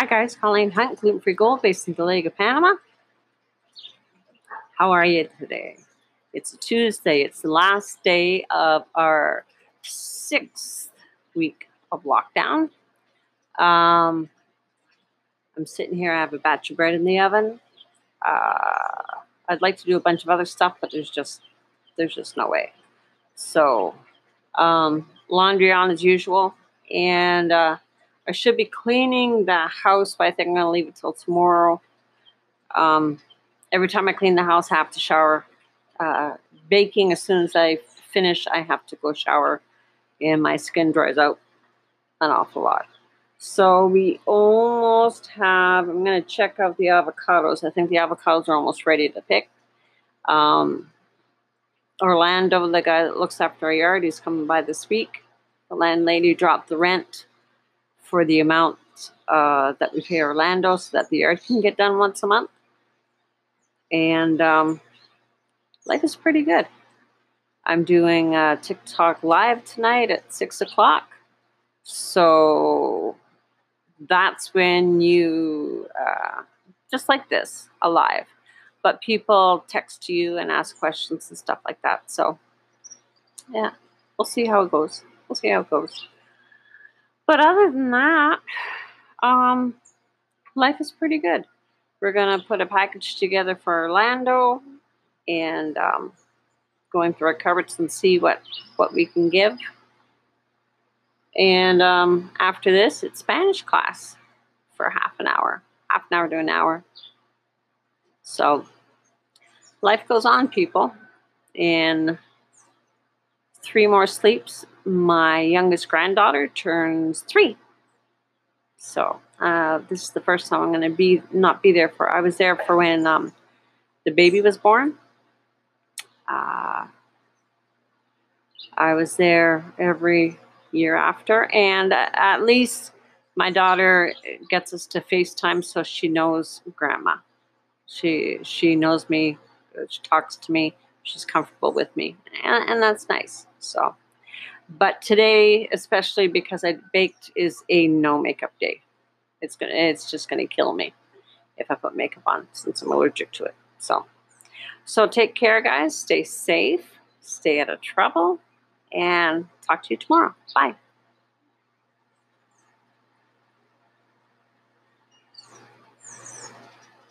Hi guys, Colleen Hunt, Gluten Free Gold, based in the Lake of Panama. How are you today? It's Tuesday. It's the last day of our sixth week of lockdown. Um, I'm sitting here. I have a batch of bread in the oven. Uh, I'd like to do a bunch of other stuff, but there's just there's just no way. So um, laundry on as usual, and uh, I should be cleaning the house, but I think I'm going to leave it till tomorrow. Um, every time I clean the house, I have to shower. Uh, baking, as soon as I finish, I have to go shower, and my skin dries out an awful lot. So we almost have, I'm going to check out the avocados. I think the avocados are almost ready to pick. Um, Orlando, the guy that looks after our yard, he's coming by this week. The landlady dropped the rent for the amount uh, that we pay Orlando so that the yard can get done once a month. And um, life is pretty good. I'm doing a TikTok live tonight at 6 o'clock. So that's when you, uh, just like this, alive. But people text you and ask questions and stuff like that. So, yeah, we'll see how it goes. We'll see how it goes. But other than that, um, life is pretty good. We're gonna put a package together for Orlando, and um, going through our cupboards and see what what we can give. And um, after this, it's Spanish class for half an hour, half an hour to an hour. So life goes on, people, and three more sleeps my youngest granddaughter turns three. So uh, this is the first time I'm going to be not be there for. I was there for when um, the baby was born. Uh, I was there every year after, and at least my daughter gets us to FaceTime, so she knows Grandma. She she knows me. She talks to me. She's comfortable with me, and, and that's nice. So. But today, especially because I baked, is a no makeup day. It's gonna, it's just gonna kill me if I put makeup on since I'm allergic to it. So, so take care, guys. Stay safe. Stay out of trouble, and talk to you tomorrow. Bye.